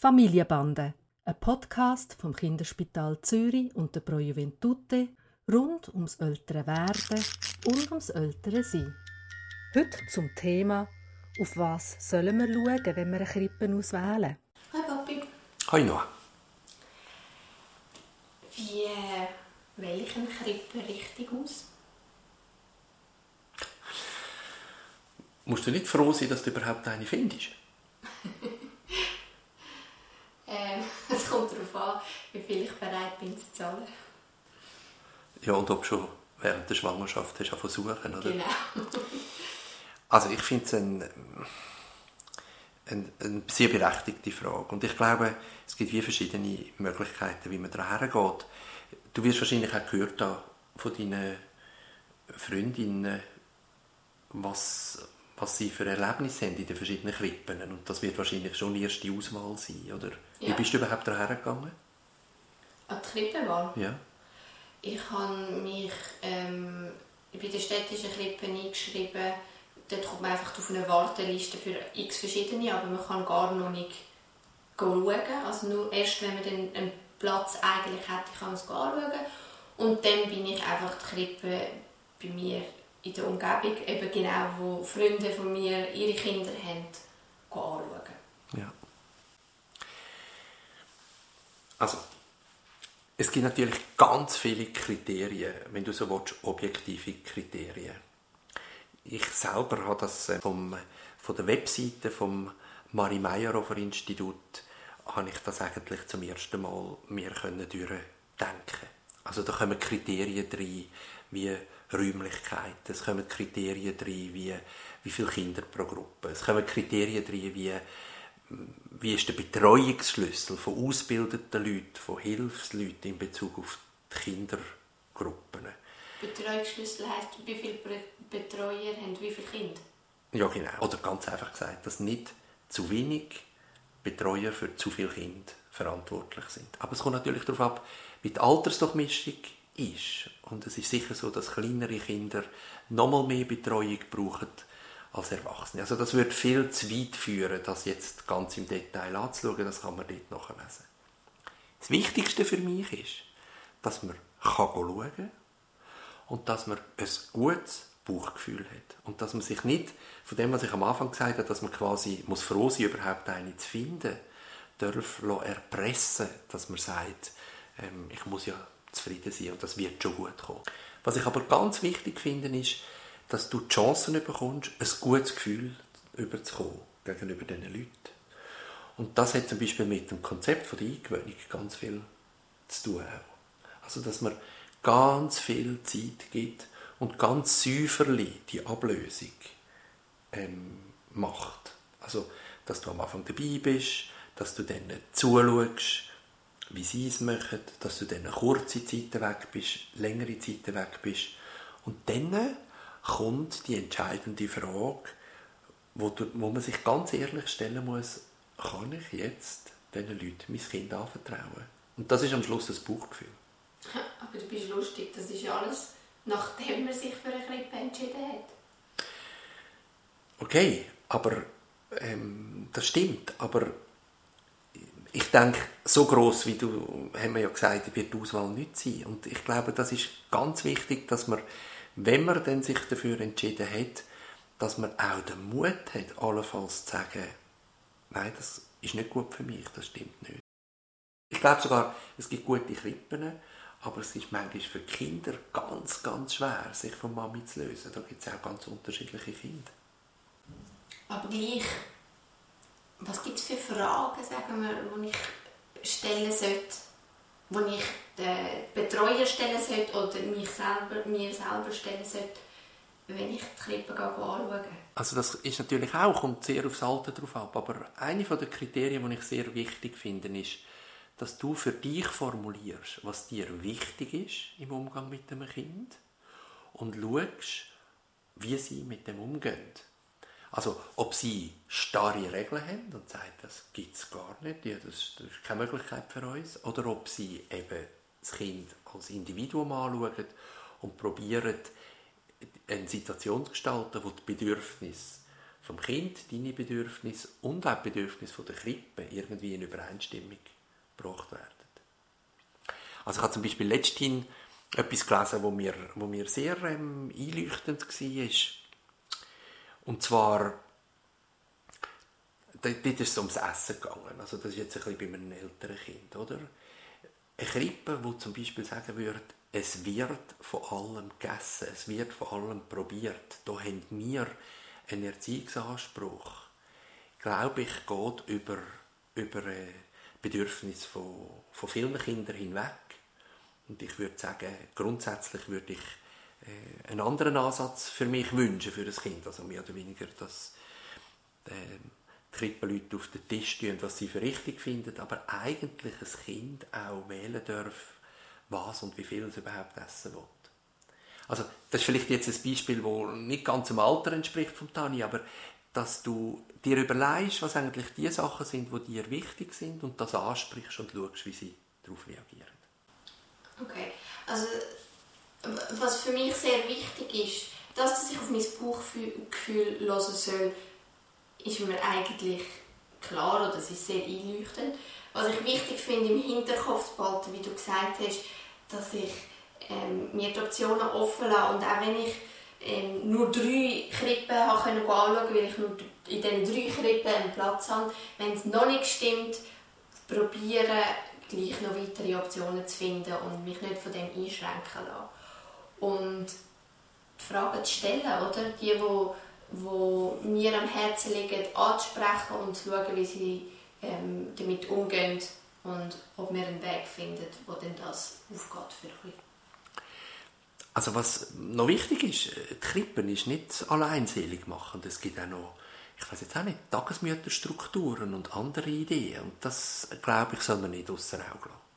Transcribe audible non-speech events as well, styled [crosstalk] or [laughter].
Familienbande, ein Podcast vom Kinderspital Zürich und der Pro Juventute rund ums ältere Werden und ums ältere Sein. Heute zum Thema «Auf was sollen wir schauen, wenn wir eine Krippe auswählen?» Hi Papi. Hi Noah. Wie äh, wähle ich eine Krippe richtig aus? Musst du nicht froh sein, dass du überhaupt eine findest? Ähm, es kommt darauf an, wie viel ich bereit bin zu zahlen. Ja, und ob schon während der Schwangerschaft hast du versuchen, oder? Genau. Also ich finde es eine, eine, eine sehr berechtigte Frage. Und ich glaube, es gibt wie verschiedene Möglichkeiten, wie man daran hergeht. Du wirst wahrscheinlich auch gehört haben von deinen Freundinnen, was, was sie für Erlebnisse haben in den verschiedenen Krippen. Und das wird wahrscheinlich schon die erste Auswahl sein, oder? Wie Ja. bist du überhaupt daran hergegangen? An die Krippenwahl. Ja. Ich habe mich ähm, bei der städtischen Krippe eingeschrieben. Dort kommt man einfach auf eine Warteliste für x verschiedene, aber man kann gar noch nicht schauen. Also nur erst, wenn man dann einen Platz eigentlich hätte, kann man es anschauen. Und dann bin ich einfach die Krippe bei mir in der Umgebung, eben genau, wo Freunde von mir ihre Kinder haben, anschauen. Ja. Also, es gibt natürlich ganz viele Kriterien, wenn du so willst, objektive Kriterien. Ich selber habe das äh, vom, von der Webseite vom Marie Meyerhofer Institut habe ich das eigentlich zum ersten Mal mir können durchdenken. Also da kommen Kriterien rein, wie Räumlichkeit, es kommen Kriterien rein, wie, wie viele Kinder pro Gruppe, es kommen Kriterien rein, wie wie ist der Betreuungsschlüssel von ausgebildeten Leuten, von Hilfsleuten in Bezug auf die Kindergruppen? Betreuungsschlüssel heisst, wie viele Be- Betreuer haben wie viele Kinder? Ja, genau. Oder ganz einfach gesagt, dass nicht zu wenig Betreuer für zu viele Kinder verantwortlich sind. Aber es kommt natürlich darauf ab, wie die Altersdurchmischung ist. Und es ist sicher so, dass kleinere Kinder noch mal mehr Betreuung brauchen als Erwachsene. Also das wird viel zu weit führen, das jetzt ganz im Detail anzuschauen. Das kann man dort nachlesen. Das Wichtigste für mich ist, dass man kann schauen kann und dass man ein gutes Bauchgefühl hat. Und dass man sich nicht, von dem, was ich am Anfang gesagt habe, dass man quasi muss froh sein, überhaupt eine zu finden, darf erpressen, dass man sagt, ähm, ich muss ja zufrieden sein und das wird schon gut kommen. Was ich aber ganz wichtig finde, ist, dass du die Chancen bekommst, ein gutes Gefühl überzukommen gegenüber diesen Leuten. Und das hat zum Beispiel mit dem Konzept der Eingewöhnung ganz viel zu tun. Also, dass man ganz viel Zeit gibt und ganz säuferlich die Ablösung ähm, macht. Also, dass du am Anfang dabei bist, dass du dann zuschaust, wie sie es machen, dass du dann kurze Zeit weg bist, längere Zeiten weg bist. Und dann kommt die entscheidende Frage, wo, wo man sich ganz ehrlich stellen muss, kann ich jetzt diesen Leuten mein Kind anvertrauen? Und das ist am Schluss das Bauchgefühl. [laughs] Aber du bist lustig, das ist alles, nachdem man sich für eine Krippe entschieden hat. Okay, aber ähm, das stimmt. Aber ich denke, so groß wie du, haben wir ja gesagt, wird die Auswahl nicht sein. Und ich glaube, das ist ganz wichtig, dass man, wenn man dann sich dafür entschieden hat, dass man auch den Mut hat, allenfalls zu sagen, nein, das ist nicht gut für mich, das stimmt nicht. Ich glaube sogar, es gibt gute Krippen, aber es ist manchmal für Kinder ganz, ganz schwer, sich von Mami zu lösen. Da gibt es auch ganz unterschiedliche Kinder. Aber gleich, was gibt es für Fragen, sagen wir, die ich stellen sollte, die ich den Betreuer stellen sollte oder mich selber, mir selber stellen sollte, wenn ich die Krippe anschaue? Also das ist natürlich auch, kommt sehr aufs Alter drauf ab, aber eine der Kriterien, die ich sehr wichtig finde, ist, dass du für dich formulierst, was dir wichtig ist im Umgang mit dem Kind und schaust, wie sie mit dem umgehen. Also ob sie starre Regeln haben und sagen, das gibt es gar nicht, ja, das, das ist keine Möglichkeit für uns, oder ob sie eben das Kind als Individuum anschauen und probieren, eine Situation zu gestalten, wo die Bedürfnisse vom Kind, deine Bedürfnisse und auch die Bedürfnisse der Krippe irgendwie in Übereinstimmung gebracht werden. Also ich habe zum Beispiel letztens etwas gelesen, wo mir, wo mir sehr ähm, einleuchtend war. Und zwar, dort ist es ums Essen gegangen. Also das ist jetzt ein bisschen bei einem älteren Kind, oder? Eine Krippe, die zum Beispiel sagen würde, es wird von allem gegessen, es wird von allem probiert. Da haben wir einen Erziehungsanspruch, glaube ich, geht über, über Bedürfnis von, von vielen Kindern hinweg. Und ich würde sagen, grundsätzlich würde ich äh, einen anderen Ansatz für mich wünschen, für das Kind. Also mehr oder weniger, dass äh, die Krippenleute auf den Tisch tun, was sie für richtig finden, aber eigentlich ein Kind auch wählen darf, was und wie viel es überhaupt essen will. Also, das ist vielleicht jetzt ein Beispiel, das nicht ganz dem Alter entspricht vom Tani, aber dass du dir überlegst, was eigentlich die Sachen sind, die dir wichtig sind und das ansprichst und schaust, wie sie darauf reagieren. Okay, also was für mich sehr wichtig ist, dass, dass ich auf mein Bauchgefühl hören soll, ist mir eigentlich klar oder es ist sehr einleuchtend. Was ich wichtig finde, im Hinterkopf zu behalten, wie du gesagt hast, dass ich ähm, mir die Optionen offen lasse und auch wenn ich ähm, nur drei Krippen habe können anschauen weil ich nur in diesen drei Krippen einen Platz habe, wenn es noch nicht stimmt, probieren, gleich noch weitere Optionen zu finden und mich nicht von dem einschränken lassen. Und die Fragen zu stellen, oder? Die, die, die mir am Herzen liegen, anzusprechen und zu schauen, wie sie ähm, damit umgehen und ob wir einen Weg finden, wo denn das aufgeht für euch. Also was noch wichtig ist, die Krippen ist nicht allein selig machen. Es gibt auch noch, ich weiß jetzt auch nicht, Tagesmütterstrukturen und andere Ideen. Und das, glaube ich, soll man nicht außer Augen lassen.